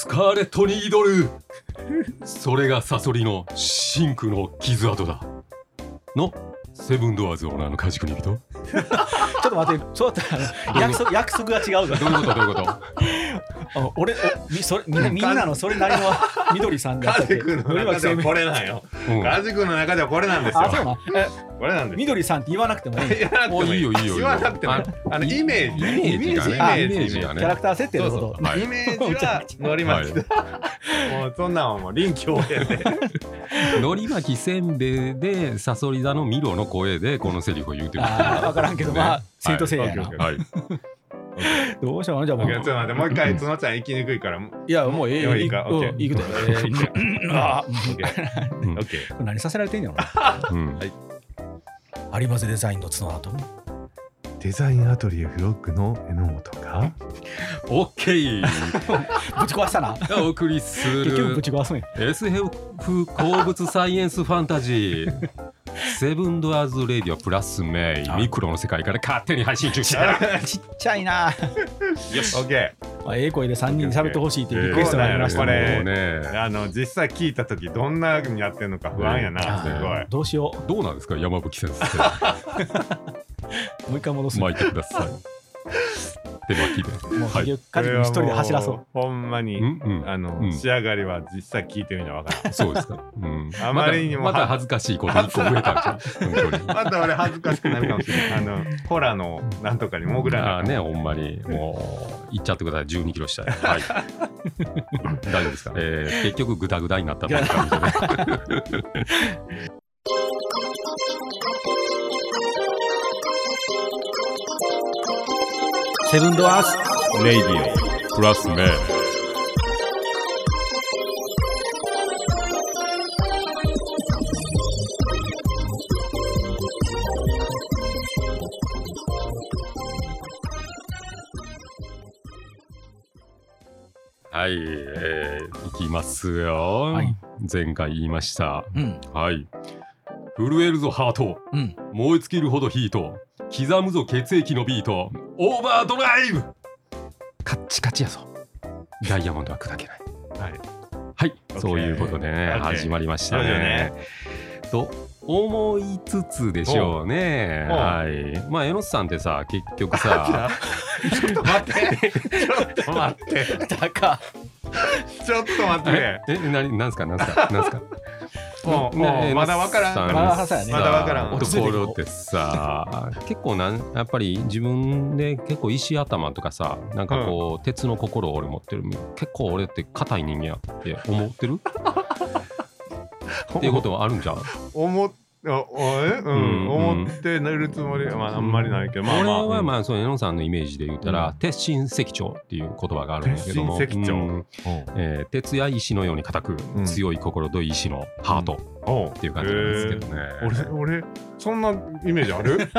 スカーレット・ニードル。それがサソリの真空の傷跡だ。のセブンドアーズオーナーの家畜に人。どういうちょっと待ってそうだったら約束約束が違うぞ。ことどういうこと？あ俺おみそれみん。なみんなのそれなりの緑さんだったっけ？カジ君の中ではこれなんよ。うん。カジ君の中ではこれなんですよ。あそうなんえこれなんですよ。緑さんって言わなくてもいい言わなくてもおい。いよいいよ言わなくてもいい。あのイメージ。ね。イメージイメージイメージがね。キャラクター設定のこと。そうそう、はい イメージは乗りました。もうそんなんはもう臨機応変で。のり巻きせんべいでサソリ座のミロの声でこのセリフを言うてる。あー分からんけど。まあセイントセイヤやはいどうしようかなじゃあもちょっとう待ってもう一回角ちゃん行きにくいから。いやもうええもういいかうんオッケーいくで。えー あーケー。うんオッケー。これ何させられてんねやろうん。有デザインの角跡デザインアトリエフロッグの榎本がオッケーぶち壊したな。お送りす結局ぶるち壊すんや SF 鉱物サイエンスファンタジーセブンドアーズレディオプラスメイミクロの世界から勝手に配信中 ちっちゃいな。よし。オッケまあええ声で3人で喋ってほしいっていうリクエストがありましたね。ー。あの実際聞いた時どんなにやってんのか不安やな。すごい。どうしよどうなんですか山吹先生。う もう一回戻す。巻いてください手巻きで。もうはい。結局カジ君一人で走らそう。う。ほんまにうんうん。あの、うん。仕上がりは実際聞いてみなわからん。そうですか、うん、あまりにもまた恥ずかしいこと一個増えたんじゃん また俺恥ずかしくなるかもしれない。あの、ホラのなんとかに潜らない。あーねほんまに。もう行っちゃってください。12キロ下へ はい。大丈夫ですか、えー、結局グダグダになったという感じでセブンドアーズレイディオ。プラスメはい、えー、いきますよ、はい。前回言いました。うん。はい。震えるぞハート。うん。燃え尽きるほどヒート。刻むぞ血液のビートオーバードライブカッチカチやぞダイヤモンドは砕けないはい。はい、そういうことでね、始まりましたねね。と思いつつでしょうね。はい。まあ、えのさんってさ、結局さ、ちょっと待って。ちょっと待って。だか ちょっと待ってえ。、え、なに、なんすか、なんすか、なんすか？もう、もねうまだわからん。まだわからんところってさ、結構なん、やっぱり自分で結構石頭とかさ、なんかこう、鉄の心を俺持ってる。結構俺って硬い人間やって思ってる？っていうことはあるんじゃん。思っあおえううん。ん、思って寝るつもり？は、まあ、あんまりないけど、まあまあ。俺はまあ、あその榎さんのイメージで言ったら、うん。鉄心石彫っていう言葉があるんだけども。鉄心石彫うん。えー鉄や石のように硬く、うん。強い心と石のハートっていう感じなんですけどね、俺、俺、そんなイメージある？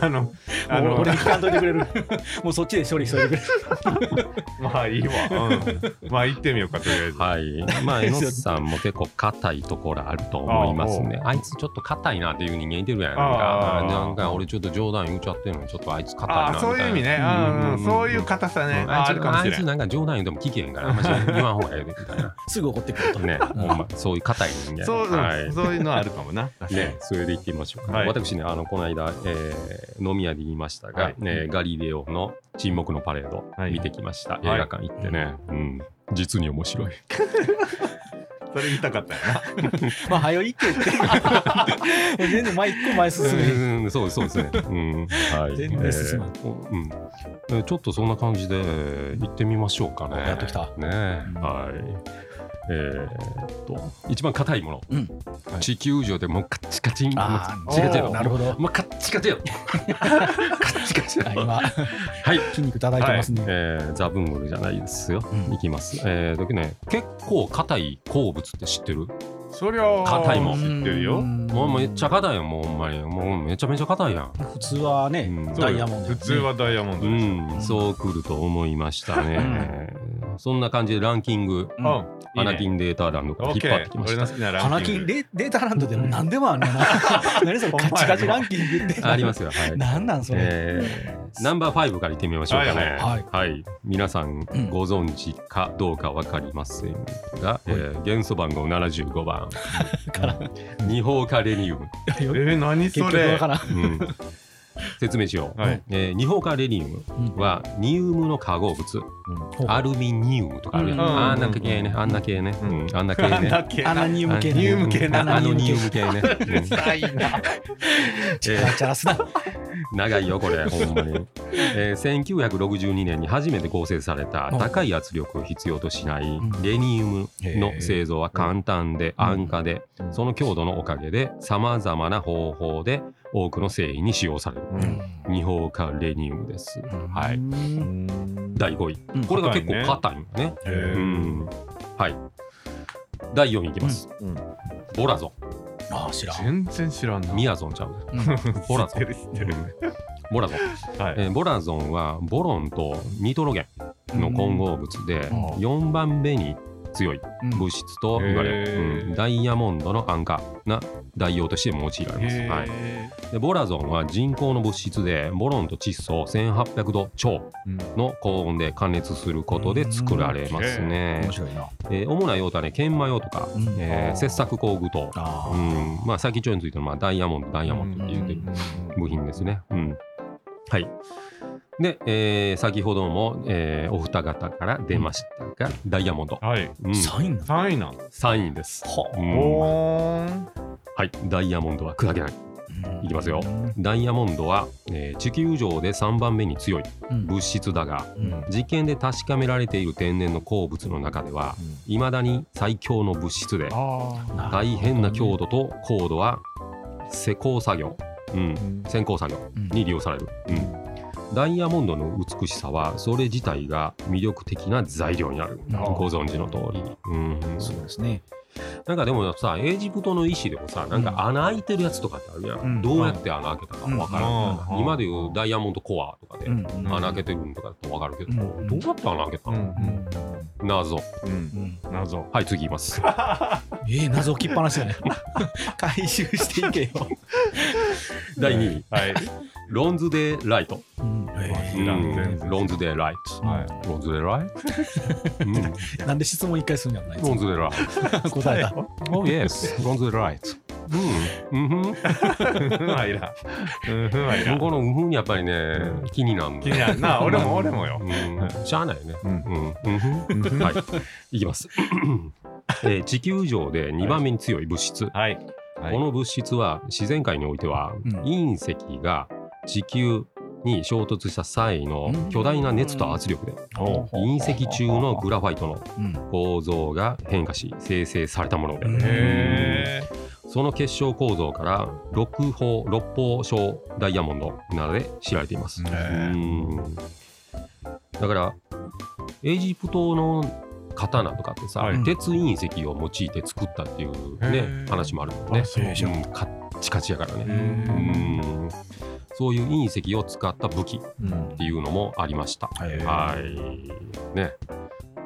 あの、あの、俺に聞かんといてくれる。もうそっちで処理しといてくれる。まあいいわ。うん。まあ行ってみようか、とりあえず。はい。まあ榎さんも結構硬いところあると思いますね。あいつちょっと硬いなっていう人間いてるやんなんかなんか俺ちょっと冗談言っちゃってるのにちょっとあいつ硬いなみたいな。そういう意味ね。うんうん、そういう硬さね。あるかもしれん。あいつ。なんか冗談言うても聞けへんから。あんまし言わんほうがええでみたいな。すぐ怒ってくるとね。ほんまそういう硬い人間。そう、うんはいそういうのはあるかもな。ね、それで行ってみましょうか。はい私ね、あのこの間、えー飲み屋で言いましたが、はいね、ガリレオの沈黙のパレード、はい見てきました。い映画館行ってね、うん、実に面白い。それ言いたかったよな。まあ早いって言って全然前一個前進めうん、そうです、そうですね。うん、はい。全然進まんえーうんえーちょっとそんな感じで行ってみましょうかね。やっときたね、はい。えーっと、一番硬いもの、うん地球上でもうカッチカチン、カあッチカチよ。なるほどもうカッチカチよ。カッチカチ今はい。筋肉叩いてますね、えーザブングルじゃないですよ。うんいきます。えー、だけどね、結構硬い鉱物って知ってる？そりゃ、硬いもん知ってるよ。もうめっちゃ硬いよ、もうほんまに。もうめちゃめちゃ硬いやん。普通はね、うんダイヤモンド、普通はダイヤモンドうでしょ。ん、そうくると思いましたね。そんな感じでランキング、うん。うんアナキンデータランドから引っ張ってきました。俺の好きなランキンデデータランドでも何でもあんねんな。何それカチカチランキングって。ありますよはい。何なんそれ、えーナンバー5からいってみましょうかね。はいはい。皆さんうん。ご存知かどうかわかりませんが、えー元素番号75番、二方化レニウム。えー、何結それ。局わからん。うん説明しよう。はい。えー二方化レニウムはニウムの化合物、ほう。アルミニウムとかあるやん。うん。あんな系ね、あんな系ね、うん。うん。あんな系ね。アナニウム系あね。ニウム系なああのニウム系ね。うん臭いな チャラチャラすな。長いよこれほんまに、えー1962年に初めて合成されたうん。高い圧力を必要としないん。レニウムの製造は簡単で安価でうんその強度のおかげでさまざまな方法で多くの製品に使用される。うん。二方化レニウムです、はういん。第5位。うん。これが結構硬いんだね。へうーん。はい。第4位いきます、うん。ボラゾああ知らん、全然知らんな。ンミヤゾンちゃうね。うん。ボラゾン。知ってる知ってる。うん。ボラゾン。はい。えーボラゾンはボロンとニトロゲンの混合物でうん。4番目に強いうん。物質と言われる、うん。ダイヤモンドの安価な代用として用いられます、はい、でボラゾンは人工の物質でボロンと窒素1800度超うん。の高温で加熱することで作られますね。面、白いな。えー主な用途はね研磨用とか、うん。えー切削工具と、うん。まあ、先っちょについてのまあダイヤモンドダイヤモンドって言ってる部品ですね。うん、はい。で、えー先ほども、えーお二方から出ましたが、ダイヤモンド、はい。うん、サインな3位なの？3位です、はうん。おーんはい、ダイヤモンドは砕けない。いきますよ。うんダイヤモンドは、えー地球上で3番目に強いうん。物質だが、うん。実験で確かめられている天然の鉱物の中では、いまだに最強の物質で、あな大変な強度と高度は施工作業、うん。あ、先行作業うん。に利用される、うんダイヤモンドの美しさはそれ自体が魅力的な材料になる、ご存知の通り、うん、そうですね。なんかでもさエジプトの石でもさなんか穴開いてるやつとかってあるやん、うん。どうやって穴開けたか分からん、うん。今でいうダイヤモンドコアとかでうん。うん穴開けてるんとかだと分かるけど、うん。どうやって穴開けたの、うん。謎うん。うん。謎。はい次いきます。えー、謎置きっぱなしだね。回収していけよ、第2位。はい。ロンズデーライト、ロンズデーライト。はい。ロンズデーライト、うん、ーなんで質問一回するんやろないロンズデーライト。答えた。Oh yes, runs the right. うん、うんふん。うんはいらうんふん。はいらこのうんふん。にやっぱりね、気になるの。気になるな俺も俺もようん、しゃあないよね。ううんん、うんふん。はい、いきます。えー地球上で2番目に強い物質。はいはい。この物質は自然界においては、うん。隕石が地球に衝突した際の巨大な熱と圧力で、お隕石中のグラファイトのうん。構造が変化し生成されたもので、その結晶構造から六方六方小ダイヤモンドなどで知られています。だからエジプトの刀とかってさ、はい。鉄隕石を用いて作ったっていうへねー。話もあるよね。あ。そううんカッチカチやからね。そういう隕石を使った武器うんっていうのもありました。はいはい。ね。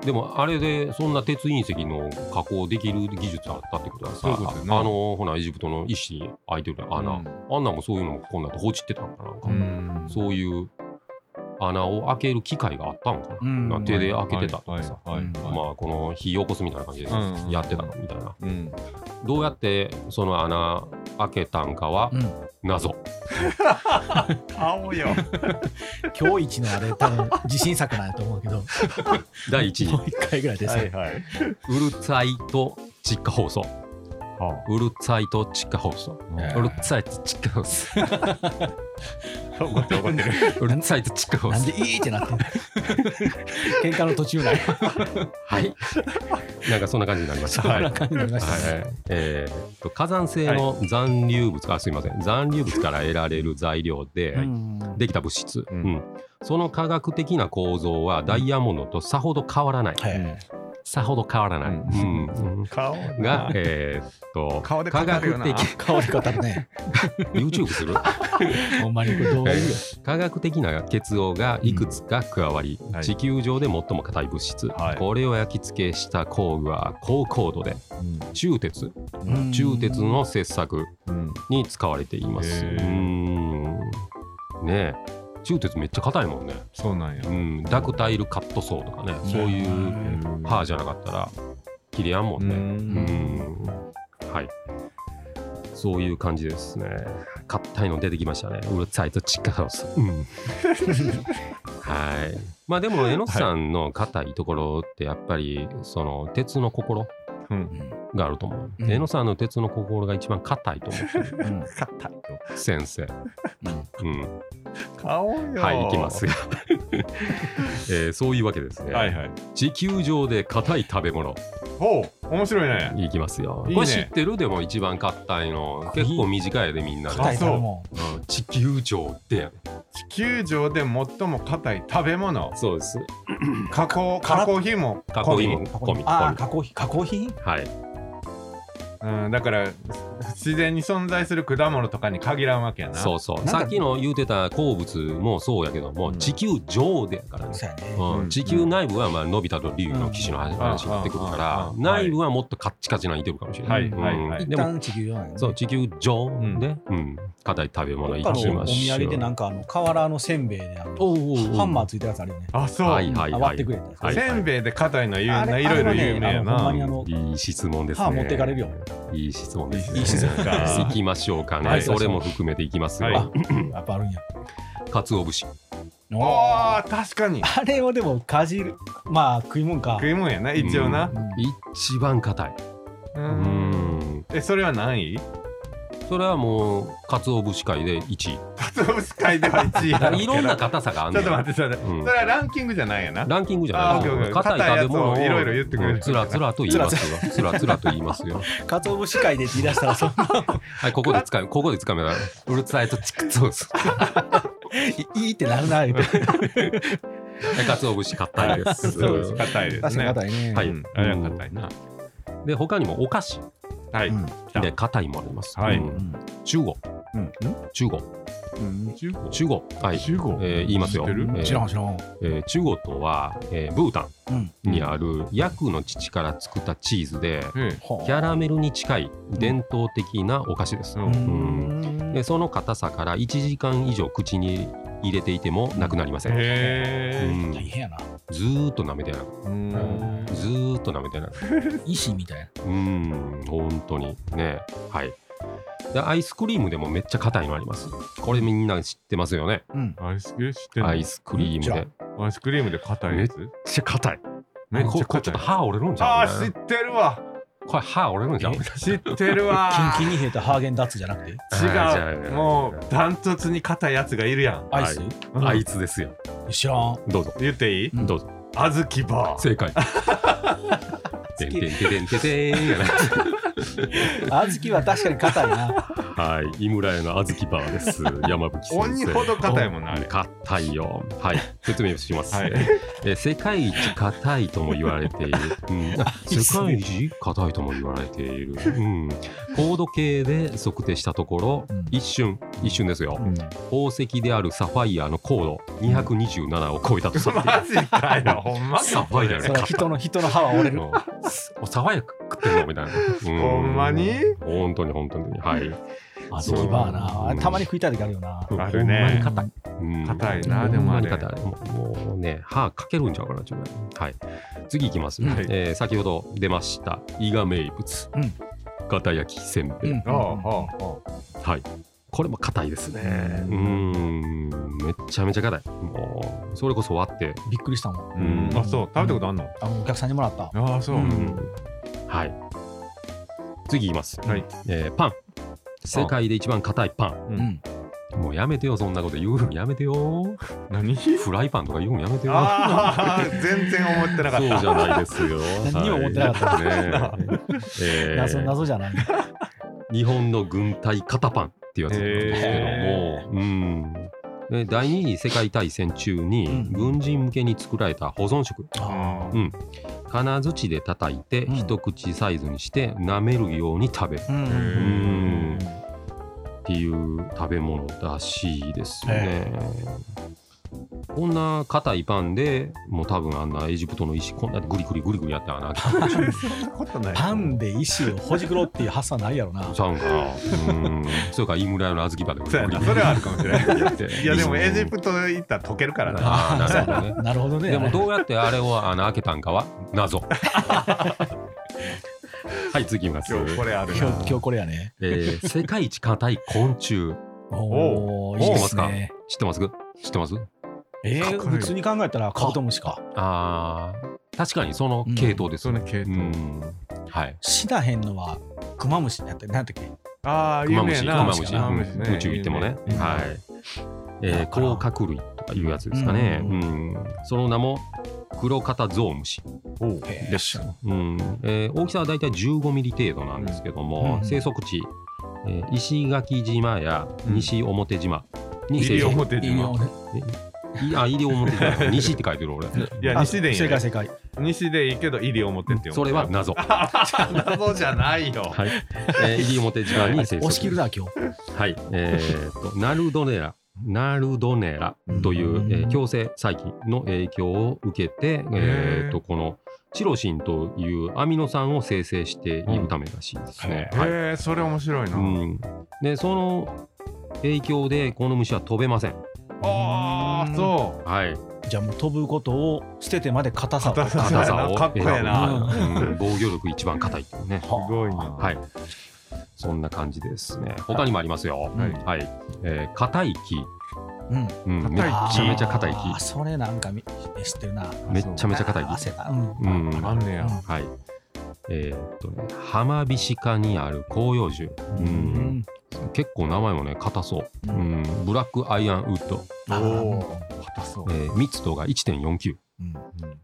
でもあれでそんな鉄隕石の加工できる技術あったってことはさ、そういうことやなあのほなエジプトの石開いてる穴、うん。あんなんもそういうのもこんなんと放置ってたんかななんか、うん。そういう穴を開ける機械があったんかな、うん。な手で開けてたとかさ、はい。はい。はい。まあこの火起こすみたいな感じでうん。やってたのみたいな、うん。どうやってその穴開けたんかはうん。謎、青よ。今日一のあれ多分自信作なんやと思うけど。第1位もう一回ぐらいです、はいはい。ウルツァイト窒化放送はウルツァイト窒化放送えウルツァイト窒化放送あ怒ってる 怒ってる。ウルツァイト窒化放なん送でいいってなってんの？喧嘩の途中ないはい。なんかそんな感じになりました。そんな感じになりました。ね、はい。えーっと火山性の残留物、あすいません。残留物から得られる材料でうん。できた物質、うん。うん。その科学的な構造はダイヤモンドとさほど変わらない、はいさほど変わらない。が、えーっと、顔で科語るよな。学的、香り方ね。YouTube する？ほんまにこれ動画いるよ科学的な結合がいくつか加わり、はい。地球上で最も硬い物質、はい。これを焼き付けした工具は高高度で鋳鉄うん。鋳鉄の切削うん。に使われています。うん。ねえ鋳鉄めっちゃ硬いもんね、そうなんやうん、ダクタイルカットソーとかね、そういううん刃じゃなかったら切れやんもんね。うんうんはい。そういう感じですね。硬いの出てきましたね。うるさいとチッカハウス。うん はい。まあでも、えのさんの硬いところってやっぱり、その鉄の心うんがあると思う。うんえのさんの鉄の心が一番硬いと思ってる。うん硬い先生。うんうん。顔よはい、いきますよ。えーそういうわけですね。はいはい地球上で硬い食べ物。ほう面白いねいきますよ。いいねこれ知ってる？でも一番硬いの。結構短いでみんなで。硬い食べ物うん地球上でやね地球上で最も硬い食べ物そうです。加工加工品も加工品も加工込みああ込加工品加工品？み。はい。うんだから自然に存在する果物とかに限らんわけやな。そうそう。さっきの言うてた鉱物もそうやけども、うん。地球上でやからね。そうやね。うん。うん。地球内部はまあのび太と竜の騎士のうん。話になってくるから、うん。内部はもっとカッチカチな似てるかもしれない。はい。はい。はい。でも一旦地球上ね。そう地球上ん。で、うん、硬い食べ物いきましょう。土産でなんかあの瓦のせんべいであのおうおうおうハンマーついたやつあるよね。あそう、はいはいあ割ってくれたやつ。はいせんべいで硬いの有名いろいろ有名やないい質問ですね。歯持ってかれるよ。いい質問です、ね。いい質問か。行きましょうかね。はいそれも含めていきますよ。はい。あ やっぱあるんや。鰹節。おあー確かに。あれをでもかじる。まあ食いもんか。食い物やな一応な、一番硬い。ううん。ん。えそれは何？位それはもう、鰹節界で1位。鰹節界では1位やろうけど。いろんな硬さがあんねん。ちょっと待ってちょっと待って、うん。それはランキングじゃないやな。ランキングじゃあない。ーオッケーオッケー硬い食べ物を硬いやつをいろいろ言ってくれる。うんつらつらと言いますよ。つらつらと言いますよ。かつお節会でって言い出したらそんな。はい、ここで使う、ここで使うめた。ら、うるさいとチクそうです。いいいってなるな。言うてはい鰹節硬いです。そうです硬いですね。硬いね。はい。うん。あれは硬いな、で、他にもお菓子はい、うん。た。で硬いもあります。はい。うん。中国。うん。中国。うん。中国。中国？はい。中国？えー言いますよ。知ってる？えー知らん知らん。えー中国とは、えーブータうん。ンにあるヤクの乳から作ったチーズで、キャラメルに近い伝統的なお菓子です。ううん。ん。でその硬さから1時間以上口に入れていてもなくなりません。へえうん。大変やなずーっと舐めてなくうん。ずーっと舐めてなく石 みたいな。うん本当に。ねはい。でアイスクリームでもめっちゃ硬いのあります。これみんな知ってますよね。うん。アイスクリーム知ってんのアイスクリームじゃで。アイスクリームで硬い。やつめっちゃ硬い。めっちゃこれちょっと硬い歯折れるんじゃんあー知ってるわ。これ歯折れるんじゃんえ知ってるわ。キンキンに冷えたハーゲンダッツじゃなくて？違う。もうダントツに硬いやつがいるやん。アイス？はうん。あいつですよ知らん。どうぞ。言っていい？うんどうぞ。あずきバー。正解。てんてんてんてんてんてん。やな小豆は確かに硬いな。はい、井村屋の小豆バーです。山吹先生。鬼ほど硬いもんなあれ。硬いよ。はい、説明します。はいえ世界一硬いとも言われている。うん、世界一硬いとも言われている。うん、高度計で測定したところ、うん一瞬、一瞬ですよ。うん宝石であるサファイアの高度227を超えたとされて。マジかよほんまサファイアね人の人の歯は折れるサファイア食ってんのみたいな。うほんまに？本当に本当に。はい。小豆バーなあれたまに食いたい時あるよなあるねほんまに硬い。うん硬いなでもあれ硬いもうね、歯かけるんちゃうかな、自分。はい。次いきます。はいえー先ほど出ました、伊賀名物。うん片焼きせんべい。うんああはあはい。これも硬いですね。ううんん。めっちゃめちゃ硬い。もう、それこそ割って。びっくりしたもんうんあそう食べたことあんの？あのお客さんにもらったああそううんはい。次いきます。はいえーパン。世界で一番硬いパン。ううんんもうやめてよ、そんなこと言うのやめてよ。何？フライパンとか言うのやめてよ。ああ全然思ってなかった。そうじゃないですよ。何にも思ってなかった。はい。ねえー謎謎じゃない。日本の軍隊肩パンっていうやつなんですけども、へうん、え第二次世界大戦中にうん。軍人向けに作られた保存食。あうん。金槌で叩いてうん。一口サイズにして舐めるように食べる。ーうん。うんっていう食べ物らしいですね。こんな硬いパンでもう多分あんなエジプトの石こんなグリグリグリグリやったらなそんなことない。パンで石をほじくろっていう発想ないやろな。ちゃうんかなうん。それからイムラヤの小豆バでそうやグリ。グリな。それはあるかもしれない。いやでもエジプト行ったら溶けるからな。ああなるほどね。なるほどね。でもどうやってあれを穴開けたんかは謎 はい次いきます。今日これあるな。今日今日これやね。えー世界一硬い昆虫。おおいいですね。知ってます知ってます？えー、普通に考えたらカブトムシか。あー確かにその系統です。ね、その系統。うん。はい。死なへんのはクマムシやった何やったっけ？ああ有クマムシ、クマムシ、クマムシね。うん宇宙行ってもね。有名。はい。えー、甲殻類とかいうやつですかね。ううんん。その名も黒肩ゾウムシです。うん。えー大きさはだいたい15ミリ程度なんですけども、うん生息地、えー石垣島や西表島に生西息。表島いいよねいあ、西表島。西って書いてる俺。いやあ西でいい正解正解西でいいけど入り表ってそれは謎。は 謎じゃないよい。えー、西表島に生息。押し切るな今日はい、えー、とナルドネラナルドネラという、うん。えー強制細菌の影響を受けて、えー、とこのチロシンというアミノ酸を生成しているためらしいですね。はい。へえそれ面白いな。うん、でその影響でこの虫は飛べません。ああそう。んうじゃあもう飛ぶことを捨ててまで硬さを。硬さをかっこええな。うん。防御力一番硬いっていうね。すごいな。はい。そんな感じですね。他にもありますよ。はいはい。えー硬い木。うんうん、めっちゃめちゃ硬い木。あーそれなんかみ知ってるなめっちゃめちゃ硬い木。汗がうんうんあんねやうんはい。えーっとね、浜ビシ科にある広葉樹。ううんん結構名前もね、硬そう。ううんん、ブラックアイアンウッド。おお硬そうえー密度が1.49うん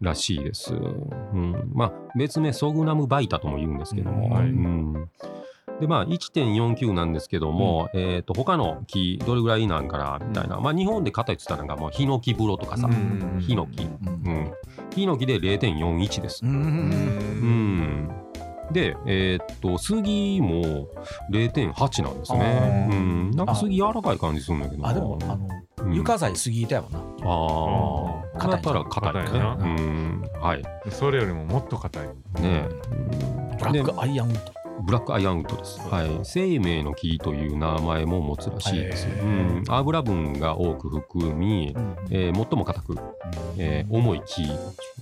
らしいです。うん、まあ、別名ソグナムバイタとも言うんですけども。うんはいうんでまあ、1.49なんですけども、えー、と他の木どれぐらいなんかなみたいな、まあ、日本で硬いって言ったらなんかもうヒノキ風呂とかさ、うんヒノキ、ううん。ん、ヒノキで0.41です。う。んううん。ん、で、えーっと杉も0.8なんですね。うん、なんか杉柔らかい感じするんだけどあでもあのうん。床材杉板やもんな。ああ硬ったら硬いね。硬いな。うん。はい。それよりももっと硬い。ね。ブラックアイアンウッドブラックアイアンウッドです、はい、生命の木という名前も持つらしいです、へうーん、油分が多く含み、えー最も硬く、えー重い木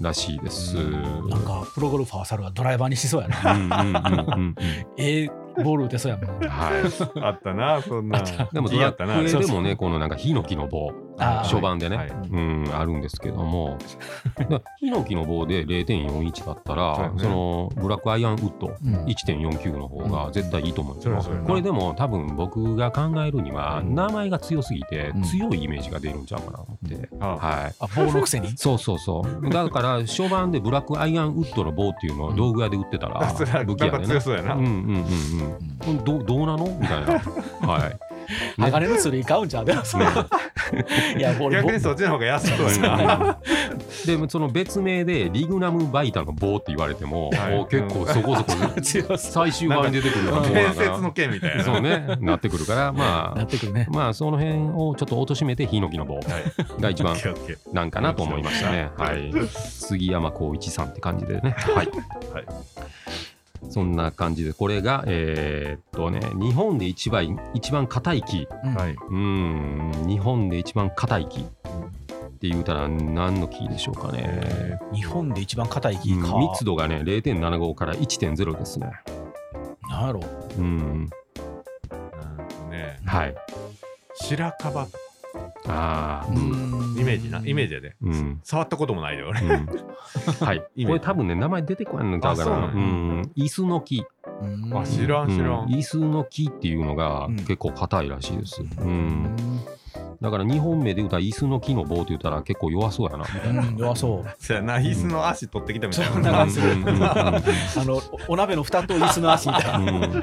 らしいです、うん。なんかプロゴルファー猿がドライバーにしそうやな。うんうんうんうん ええボール打てそうやもん。ねはい。あったなそんな。でもドラ木やったな。クエでもね、このなんかヒノキの棒、初版でね、はいうん、あるんですけども、でヒノキの棒で0.41だったら、そのブラックアイアンウッドうん。1.49の方が絶対いいと思うんですよ。うやな。これでも多分僕が考えるには、うん。名前が強すぎてうん。強いイメージが出るんちゃうかなと思って。あはい。あ棒のくせに？そうそうそう。だから初版でブラックアイアンウッドの棒っていうのを道具屋で売ってたら武器屋でね。なんか強。そうやな。うんうんうん。うん。どどうなの？みたいな。はい。ね鋼の釣り買うんちゃうでもそれ いや俺逆にそっちの方が安そうやな。でその別名でリグナムバイタの棒って言われても、はい。お結構そこそこ 最終版に出てくるような伝説の剣みたいなそうね。なってくるからまあなってくるねまあその辺をちょっと貶めてヒノキの棒。が一番なんかなと思いましたね。はい。杉山浩一さんって感じでね。はい。はいそんな感じで、これが、えーっとね、日本で一番、一番硬い木。うんはい。うーん、日本で一番硬い木。って言うたら何の木でしょうかね。え日本で一番硬い木うんか、密度がね、0.75から1.0ですね。なんやろうん。んとね、はい。白樺ああ。イメージな、イメージやで。うん。触ったこともないで、俺。うん はい。これ多分ね、名前出てこないのちゃうかな。あそうなうんん。椅子の木。うんあ、知らん、知らうんん。椅子の木っていうのがうん結構硬いらしいです。だから日本名で言うたら椅子の木の棒って言ったら結構弱そうやな。みたいな。うん弱そう そうやな、椅子の足取ってきたみたいな。な感じあのおお鍋の蓋と椅子の足みたいな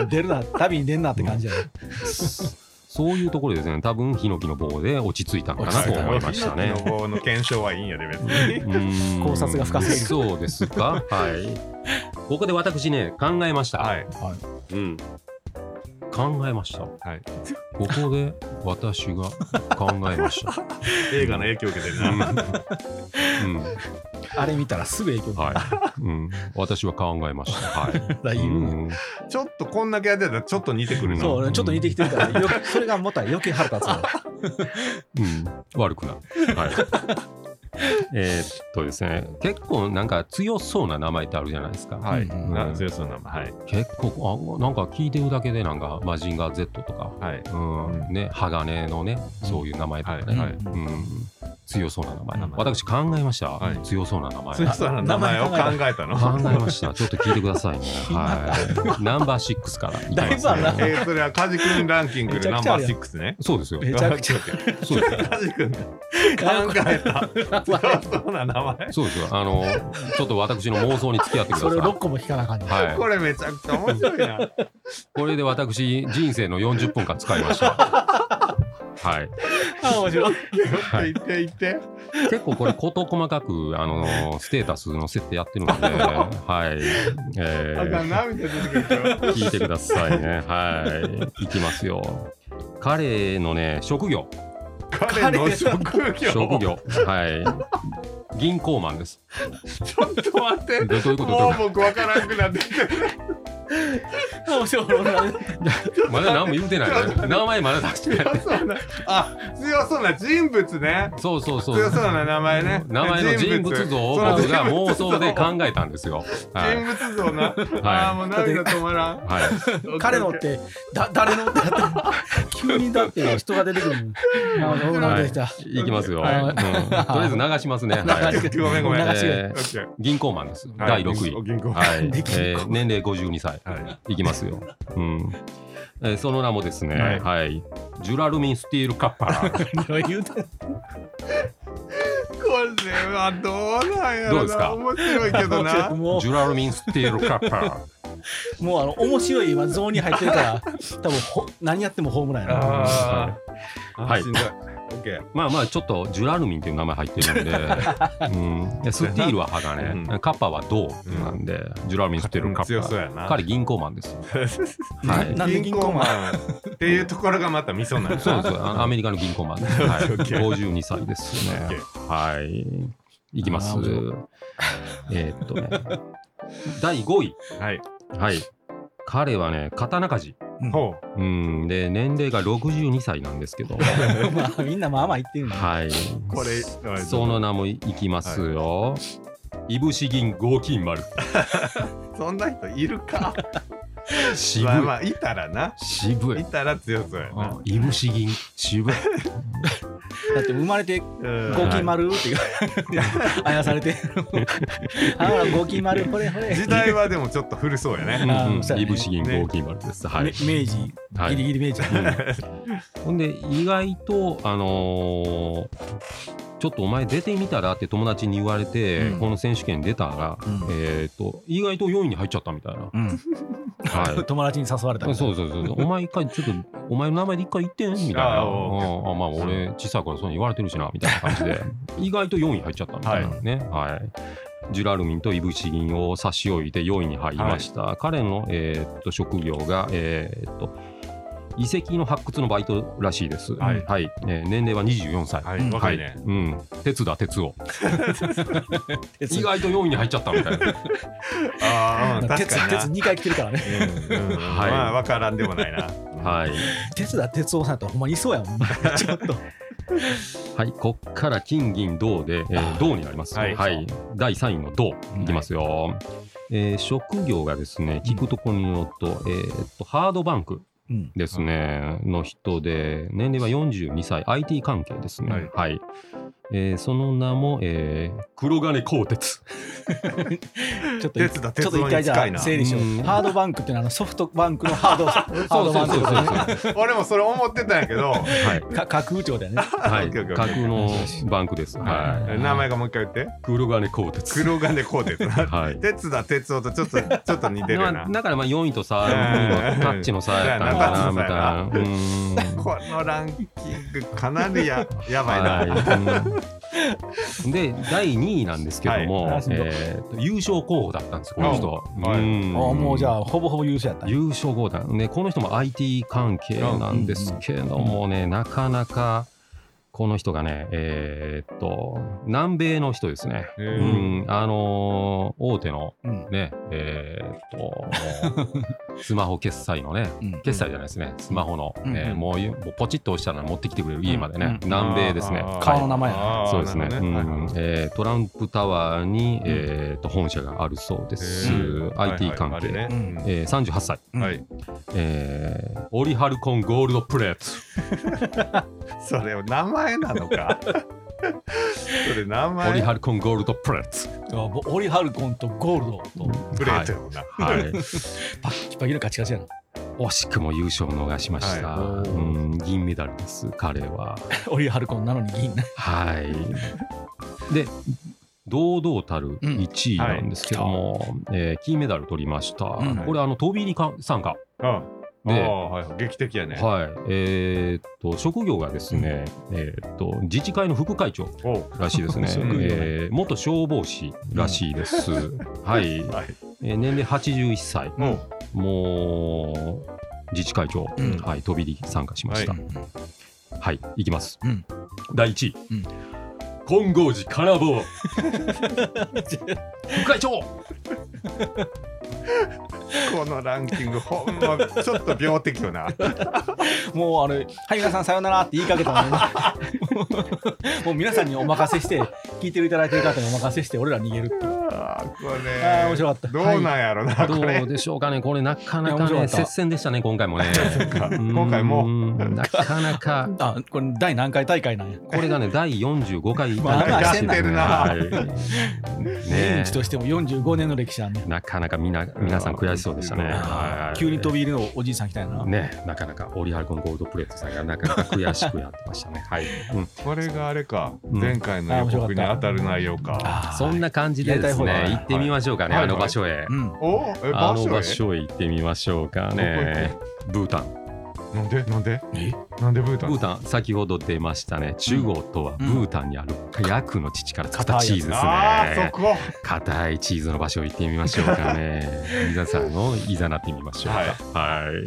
うん出るな旅に出んなって感じやねそういうところでですね。多分ヒノキの棒で落ち着いたのかなと思いましたね。ヒノキの棒の検証はいいんやで別に。考察が深すぎる。そうですか。はい。ここで私ね考えました、はい。うん考えました。はい。ここで私が考えました。映画の影響を受けてるな。うん、うん。あれ見たらすぐ影響はい、うん、私は考えました。はい。だいぶうん。ちょっとこんだけやってたらちょっと似てくるな。そうねちょっと似てきてるからよそれがもったら余計腹立つわ。うん、悪くない。はい。えーっとですね、結構なんか強そうな名前ってあるじゃないですか。はい。うんな強そうな。はい。結構あ、なんか聞いてるだけでなんかマジンガー Z とか、はい。うん、うんね、鋼のね、そういう名前とかね、はいはいうん、強そうな名前。名前私考えました、はい強そうな名前。強そうな名前を考えたの。考えました。ちょっと聞いてくださいね。はい。ナンバー6からいきます、ね。だいぶあるなえー、それはカジ君ランキングでナンバーゃくちゃあるやん6ね。そうですよ。めちゃくちゃそうですよ。カジ君が考えた強そうな名前。そうですよ。あの、ちょっと私の妄想に付き合ってください。それを6個も引かなあかんねんはい。これめちゃくちゃ面白いな。これで私、人生の40分間使いました。はい。あ面白いはい言って言って。結構これ、事細かく、あのステータスの設定やってるので、はい。えあかんー、涙出てくるから。聞いてくださいね。はい。いきますよ。彼のね、職業。彼の職業。職業。はい。銀行マンです。ちょっと待って。どどういうこと？もいう僕わからなくなってきてる。面白いとまだ何も言うてないね。名前まだ出してない。強そうな。あ、強そうな人物ね。そうそうそう。強そうな名前ね。名前の人物像を僕が妄想で考えたんですよ。はい。人物像な。ああ、もう涙止まらん。はい。彼のってだ誰のってやって 急にだって人が出てくるあのなんできたいきますよ。とりあえず流しますね。ごめんごめん。銀行マンです。はい第6位。銀行 年齢52歳。はい。いきますよ。うん。えーその名もですね、はいはい。ジュラルミンスティールカッパー。言うてこれはどうなんやろな。面白いけどな。もジュラルミンスティールカッパー。うもうあの面白い今ゾーンに入ってるから多分ほ何やってもホームランやな。はいしんどい。オッケー。まあまあちょっとジュラルミンっていう名前入ってるんで、うん、で steel は鋼、うんカッパーは銅なんで、ジュラルミンスティールカッパー。強そうやな。彼銀行マンです。はいなんで銀行マンンっていうところがまたミソなんやなそうですよ。あアメリカの銀行マンです。はい、オッケー52歳ですね。はい。いきますあー面。えーっとね、第5位。はい。はい。彼はね、刀鍛冶。ほうん。で、年齢が62歳なんですけど、まあみんなまあまあ言ってるんだはい。う。これ、その名もいきますよ。いぶし銀合金丸。そんな人いるか？渋い。まあまあ、いたらな。渋いい。たら強そうやな。いぶし銀渋い。だって生まれてうん。合金丸っていうあやされてあら合金丸これこれ。時代はでもちょっと古そうや うね。いぶし銀合金丸です。はい。め。明治。はい。ギリギリ明治。ほんで意外とあのーちょっとお前出てみたらって友達に言われて、うん。この選手権出たら、うん。えっ、と意外と4位に入っちゃったみたいな。うん。は 友達に誘われたい。そうそうそう。お前一回ちょっとお前の名前で一回言ってんみたいな。ああまあ俺小さい頃そうに言われてるしなみたいな感じで。意外と4位入っちゃったみたい。なね。はい。ジュラルミンとイブシギンを差し置いて4位に入りました。彼の、えーっと職業が、えーっと遺跡の発掘のバイトらしいです。はい。えー年齢は24歳。はい、若いね。うん、鉄だ鉄を。意外と4位に入っちゃったみたいな。ああ、うん確鉄かにな。鉄2回来てるからね。うんはい。まあ、わからんでもないな。はい、鉄だ鉄夫さんやったらほんまにいそうやもん。ちょっと はい、こっから金銀銅で、えー銅になります、ははい。い。第3位の銅い。きますよ、えー職業がですね聞くところによると,、えーっとハードバンク。うんですね、の人で年齢は42歳 IT 関係ですね。ははい、えーその名も、えー黒金鋼鉄。ちょっと鉄だちょっと一回じゃ整理しよう。ん。うハードバンクっていうのはあのソフトバンクのハード ハードバンクそうそうそう俺もそれ思ってたんやけど、はい。か架空庁だよね。はい。架空のバンクです。はい。名前がもう一回言って。黒金鋼鉄。黒金鋼鉄。な。はい。鉄だ鉄夫とちょっとちょっと似てるよな。まあだからまあ4位と3位のタッチの差やったんなみたこのランキングかなりややばいな。はい。うん。で第2位なんですけども、はい。えーと優勝候補だったんですこの人。はい。うん。あもうじゃあほぼほぼ優勝やった。優勝候補だ。ねこの人も IT 関係なんですけどもね、なかなかこの人がねえーっと南米の人ですね。へうーん、あのー大手のうん。ねえーっと スマホ決済のねうん。決済じゃないですね、スマホの、うん。えーもうポチッと押したら持ってきてくれる家までね、うん。南米ですね。あー。顔の名前や。あーそうですね、えートランプタワーに、えーと本社があるそうです、IT 関係、はいはい。あれね。うん。えー38歳、うん。はい。えーオリハルコンゴールドプレート それ名前なのか？それ名前？オリハルコンゴールドプレートあぼオリハルコンとゴールドと。プレートやもんな。はい、パッキパキのカチカチやな。惜しくも優勝を逃しました、はい。うん銀メダルです彼は。オリハルコンなのに銀。ねはい。で堂々たる1位なんですけども、えー金メダル取りました、うん。これあの飛び入りか参加。うん。でああはい劇的やね。はい、えーっと職業がですね、えーっと自治会の副会長らしいですね、えー元消防士らしいです、はい、はい。えー年齢81歳、おう。もう自治会長、うん。はい、飛び入り参加しました。うはい、いきます。うん。第1位、うん金剛寺金棒 副会長。このランキングほんまちょっと病的よな。ん もうあれ「はい皆さんさようなら」って言いかけたのに。もう皆さんにお任せして聞いていただいてる方にお任せして俺ら逃げるってこれ。あー面白かった。どうなんやろな、どこれ。うでしょうかねこれなかないかね接戦でしたね今回もね。今回もうん。なかなか。あこれ第何回大会なんや？これがね第45回まあまあらしいですやってるな。はい。年 ね一としても45年の歴史あんね。んなかなかみな皆さん悔しそうでしたね。はい。急に飛び入りのおじいさん来たんやな、ね、なかなかオリハルコンゴールドプレートさんがなかなか悔しくやってましたね。はい、うん。これがあれか、うん。前回の予告に当たる内容か。そんな感じでですやりたいね、行ってみましょうかね、はいあの場所へ。うんおえあの場場所所へ行ってみましょうかね。ブータン。へなんで？なんで？え？なんでブータン？ブータン、先ほど出ましたね。中国とはブータンにあるヤクの乳から作ったチーズですあーそね。こ硬いチーズの場所行ってみましょうかね。皆さんのいざなってみましょうか。はい。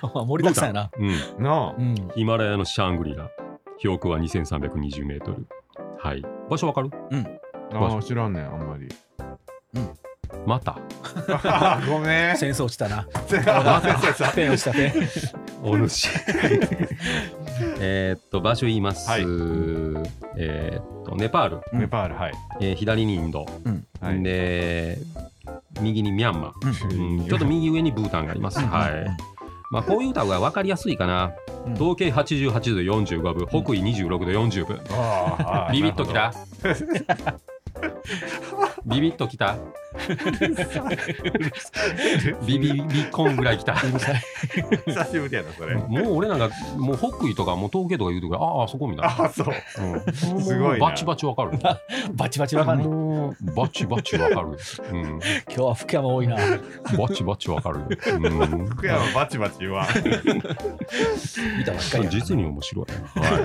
今日は盛りだくさんやなうん。なあうんヒマラヤのシャングリラ。標高は2320メートル。はい。場所わかる？あー知らんねんあんまり。また。あ ーごめん。戦争したな。ペンをしたペン。お主。えーっと、場所言います。はい。えーっと、ネパール、うん。ネパールはい。えー左にインド、はい。で、右にミャンマー、うん。ちょっと右上にブータンがあります。うん。はい。まあ、こういう歌が分かりやすいかな。うん。統計88度45分、北緯26度40分。あーあービビッときたビビッときた？ビビビコンぐらいきた。久しぶりやなそれもう俺なんか、もう北緯とか、もう統計とか言うとくらい、ああ、そこみたいな。あそううんすごいバチバチわかる。バチバチわかんないもうバチバチわかる。うん。今日は福山多いなバチバチわかる。うん。福山バチバチ言わん見たばっかりや実に面白い。は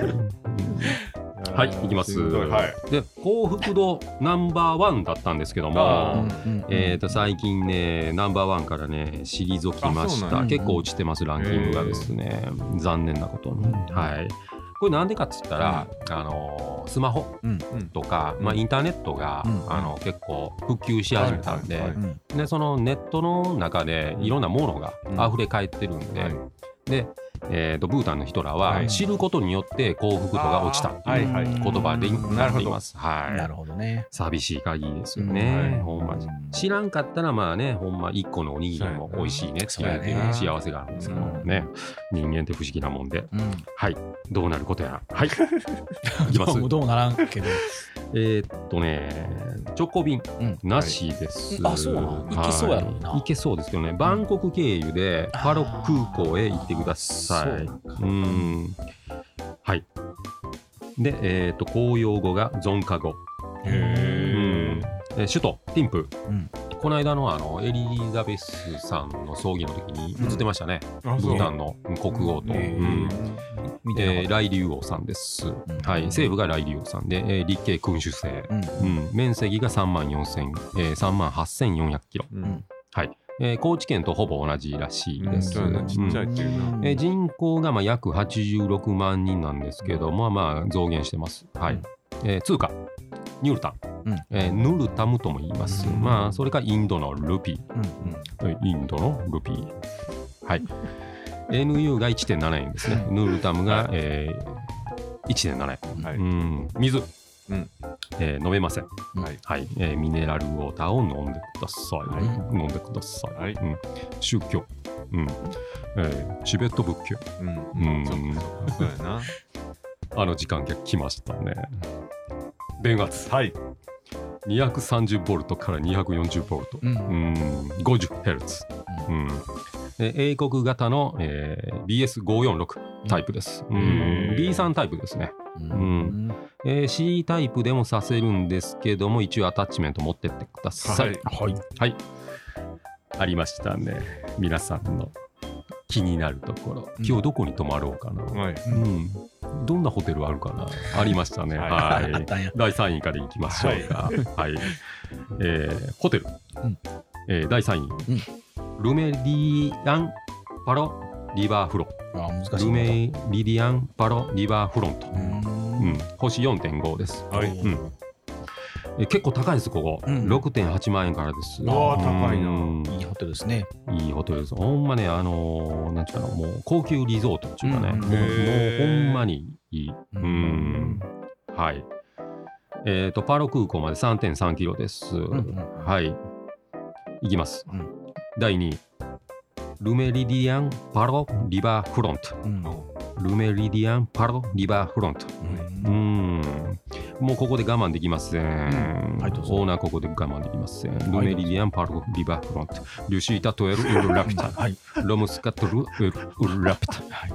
い。はい、いきます。はい。で、幸福度ナンバーワンだったんですけどあも、うんうんえー、と最近ね、ナンバーワンからね、退きました。結構落ちてます、ランキングがですね。残念なことに。はい。これなんでかっつったら、あのスマホうんとか、まあ、インターネットが、うんあの結構普及し始めたんで、でそのネットの中でいろんなものが溢れ返ってるんで、はい。で、えー、とブータンの人らははい。知ることによって幸福度が落ちたっていうはいはい。言葉でうんなっています。はい。なるほどね。寂しい限りですようん。ね、はいほんま知らんかったらまあねほんま1個のおにぎりも美味しいねって言われてるそう幸せがあるんですけどもね、人間って不思議なもんで。うん。はい。どうなることやら。はい。いきますどうもどうならんけどえーっとね直行便うん。なしです、はいあそうなの行けそうやのにな。はい行けそうですけどねバンコク経由でパロック空港へ行ってください。そううん。はい。でえーっと公用語がゾンカ語。へうん。で首都ティンプ、うんこの間のあのエリザベスさんの葬儀の時に映ってましたね、あブータンの国王と、見てなかった。えー来竜王さんです、ん。はい、政府が来竜王さんで、えー立慶君主制、うん。うん、面積が3万4000、えー、3万8400キロ、うん。はい。えー高知県とほぼ同じらしいです、ちっちゃいっていうな。えー人口がまあ約86万人なんですけども、まあ増減してます。はい。うん。えー通貨、ニュルタン、うん。えーヌルタムとも言います。うん。まあ、それかインドのルピうんー、えーインドのルピー。はい。NU が1.7円ですね。ヌルタムが、えー1.7円。はい。うん、水、うん。えー飲めません。はい。はい、えーミネラルウォーターを飲んでください。はい。飲んでください。はい。うん、宗教、うん。えーチベット仏教。うん。うん。そうやな。あの時間が来ましたね。電圧はい230ボルトから240ボルト。うんうん、50ヘルツ。うん。で英国型の、えー BS546 タイプです。うんへー B3 タイプですね、うんえー C タイプでもさせるんですけども、一応アタッチメント持ってってください。はいはいはい。ありましたね。皆さんの気になるところ。うん今日どこに泊まろうかな。はいうん。どんなホテルあるかなありましたね。はい第3位からいきましょうか。はい。えーホテル。うんえー第3位、ルメリアンパロリバーフロンルメリディアンパロリバーフロント。ううんん。星4.5です。はいうんえー結構高いです、ここ。うん6.8万円からです。うわー高いなうんいいホテルですねいいホテルです。ほんまね、あのーなんていうかな、もう高級リゾートっていうかね、うんもうほんまにいい。ううんん。はい。えっ、と、パロ空港まで3.3キロです。んはい。いきます。うん第2位。ルメリディアンパロリバーフロント。うんルメリディアンパロリバーフロント。うんうん。もうここで我慢できません。んはいオーナーここで我慢できません。ルメリディアンパロリバーフロント。リュシータトエルウルラピタ。はいロムスカトルウルラピタ。はい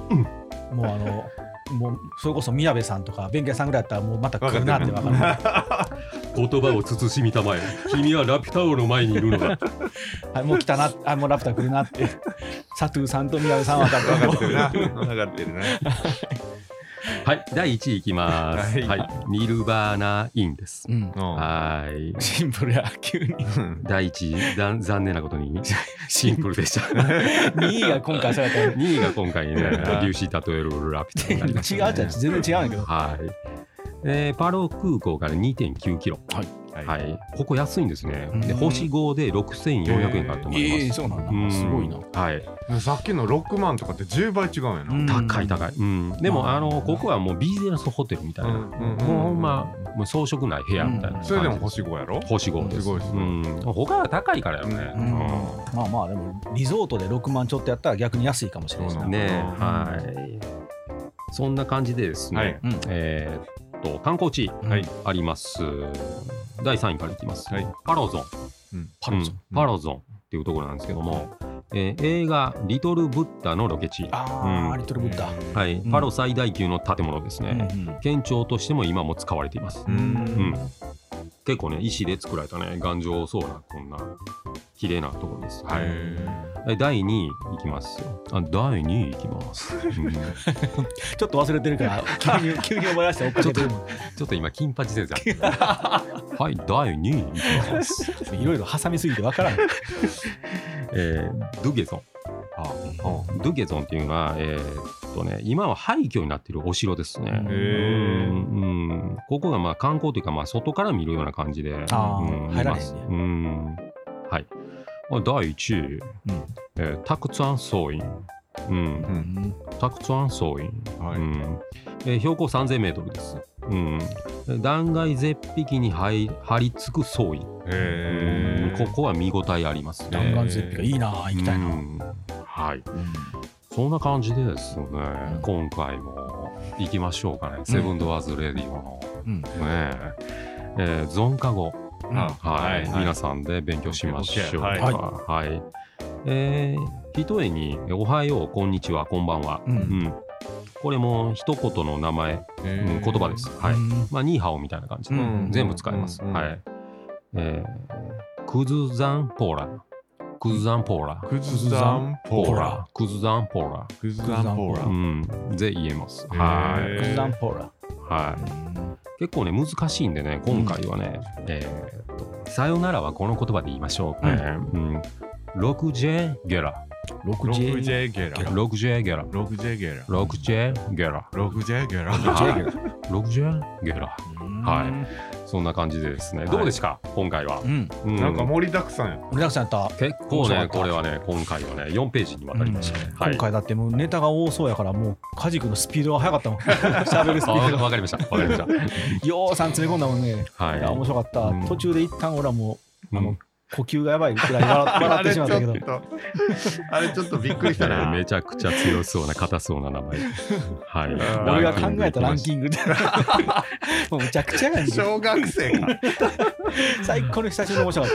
もうあのもうそれこそ宮部さんとか弁慶さんぐらいだったらもうまた来るなって分かる 言葉を慎みたまえ。君はラピュタ王の前にいるのだ。はいもう来たなあもうラプター来るなって佐藤さんと宮部さんは分かってるな。分かってるな。はい、第1位いきます。はい。はい、ニルバーナインです。うん。はい。シンプルや急に。第1位、残残念なことに。シンプルでした。2位が今回そうやったら違う2位が今回ね、リューシータトエルウルラピュタになりました、ね。じゃん全然違うんだけど。はい。えーパロ空港から2.9キロ。はいはい。ここ安いんですね。でうん星5で6400円からと思います。ええそうなんだうんすごいなはい。さっきの6万とかって10倍違うんやな高い高い。うん。でも、まああの、ここはもうビジネスホテルみたいな。うんうんうんもうほんま、もう装飾ない部屋みたいな。それでも星5やろ？星5です。すごいすごいうん。他は高いからよね。うんまあまあでもリゾートで6万ちょっとやったら逆に安いかもしれないですねはい。そんな感じでですね、はいうんえーっと、観光地あります。第3位からいきます。はい。パロゾン。うん。パロゾン。うん。パロゾン。っていうところなんですけども、えー映画「リトル・ブッダ」のロケ地。ああ、うん。リトルブッダ、はい、うん。パロ最大級の建物ですね。うん県庁としても今も使われています。ううん。うん。結構ね、石で作られたね、頑丈そうな、こんな綺麗なところです。はい。え第2位いきますよ。あ第2位いきます。うん ちょっと忘れてるから 急に急に思い出して追っかけてるのちょっと今、金八先生。はい、第2位いきます。いろいろ挟みすぎて分からんえードゥゲゾン。あドゥゲゾンっていうのは、えーっとね、今は廃墟になっているお城ですね。うんここがまあ観光というか、まあ、外から見るような感じで、あーうん入らへんねうんはい。まあ第1位、えータクツアンソーイン。うん。う、うん。んタクツアンソーイン。はい。うん。えー標高3000メートルです。うん、断崖絶壁に張り張り付く総意、へえここは見応えありますね。弾丸絶壁がいいな行きたいな、うん。はい。うん。そんな感じでですね、ん。今回も。行きましょうかね。セブンドアーズレディオの。うん。ねえ。えーゾンカ語、うんあはいはい皆さんで勉強しましょうか。はいはい。えー、ひとえに、おはよう、こんにちは、こんばんは。うんうんこれも一言の名前、言葉です。はい。うんまあ、ニーハオみたいな感じで、うん全部使えます。うんはい。えークズザンポーラ。クズザンポーラ。クズザンポーラ。クズザンポーラ。クズザンポーラ。うん。で言えます。はい。クズダンポーラ。はい。結構ね、難しいんでね、今回はね、えーっと、さよならはこの言葉で言いましょう。ねうん。6J ゲラ。6J。6J ゲラ。6J ゲラ。6J ゲラ。6J ゲラ。6J ゲラ。6J ゲラ。はい。そんな感じでですね、どうでした？今回はう。ん。うんなんか盛りだくさんや。盛りだくさんやった。結構ね、これはね、今回はね、4ページにわたりましたね。はい今回だってもうネタが多そうやからもうカジ君のスピードが速かったもん 喋るスピあードがわかりました。わかりました。ようさん詰め込んだもんねはいいや面白かった、うん途中で一旦俺はもうあの、うん呼吸がやばいくらい笑笑ってしまったけど あれちょっと、あれちょっとびっくりしたな。めちゃくちゃ強そうな、硬そうな名前。はい。俺が考えたランキンングでもうむちゃくちゃやんけ小学生か。最高に久しぶりに面白かっ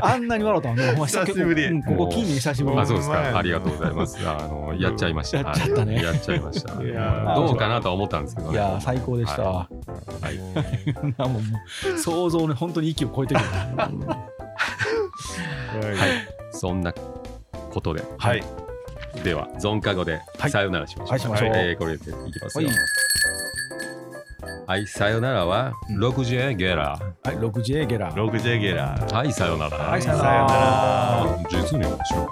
たあんなに笑ったのねお前久しぶりうんここ近年久しぶりあ、そうですか。ありがとうございます。あの、やっちゃいました。やっちゃったねはいやっちゃいました。どうかなとは思ったんですけどね。いや最高でした、ははい、もうもう想像の本当に息を超えてくるそんなことで。はい。では、存カ語ではいさよならしましょう。はいしましょうえーこれでいきますよはい。はい、さよならは、6J ゲラ。はい 6J ゲラ 6J ゲラ。はい、さよなら。はいさよなら。実に面白い。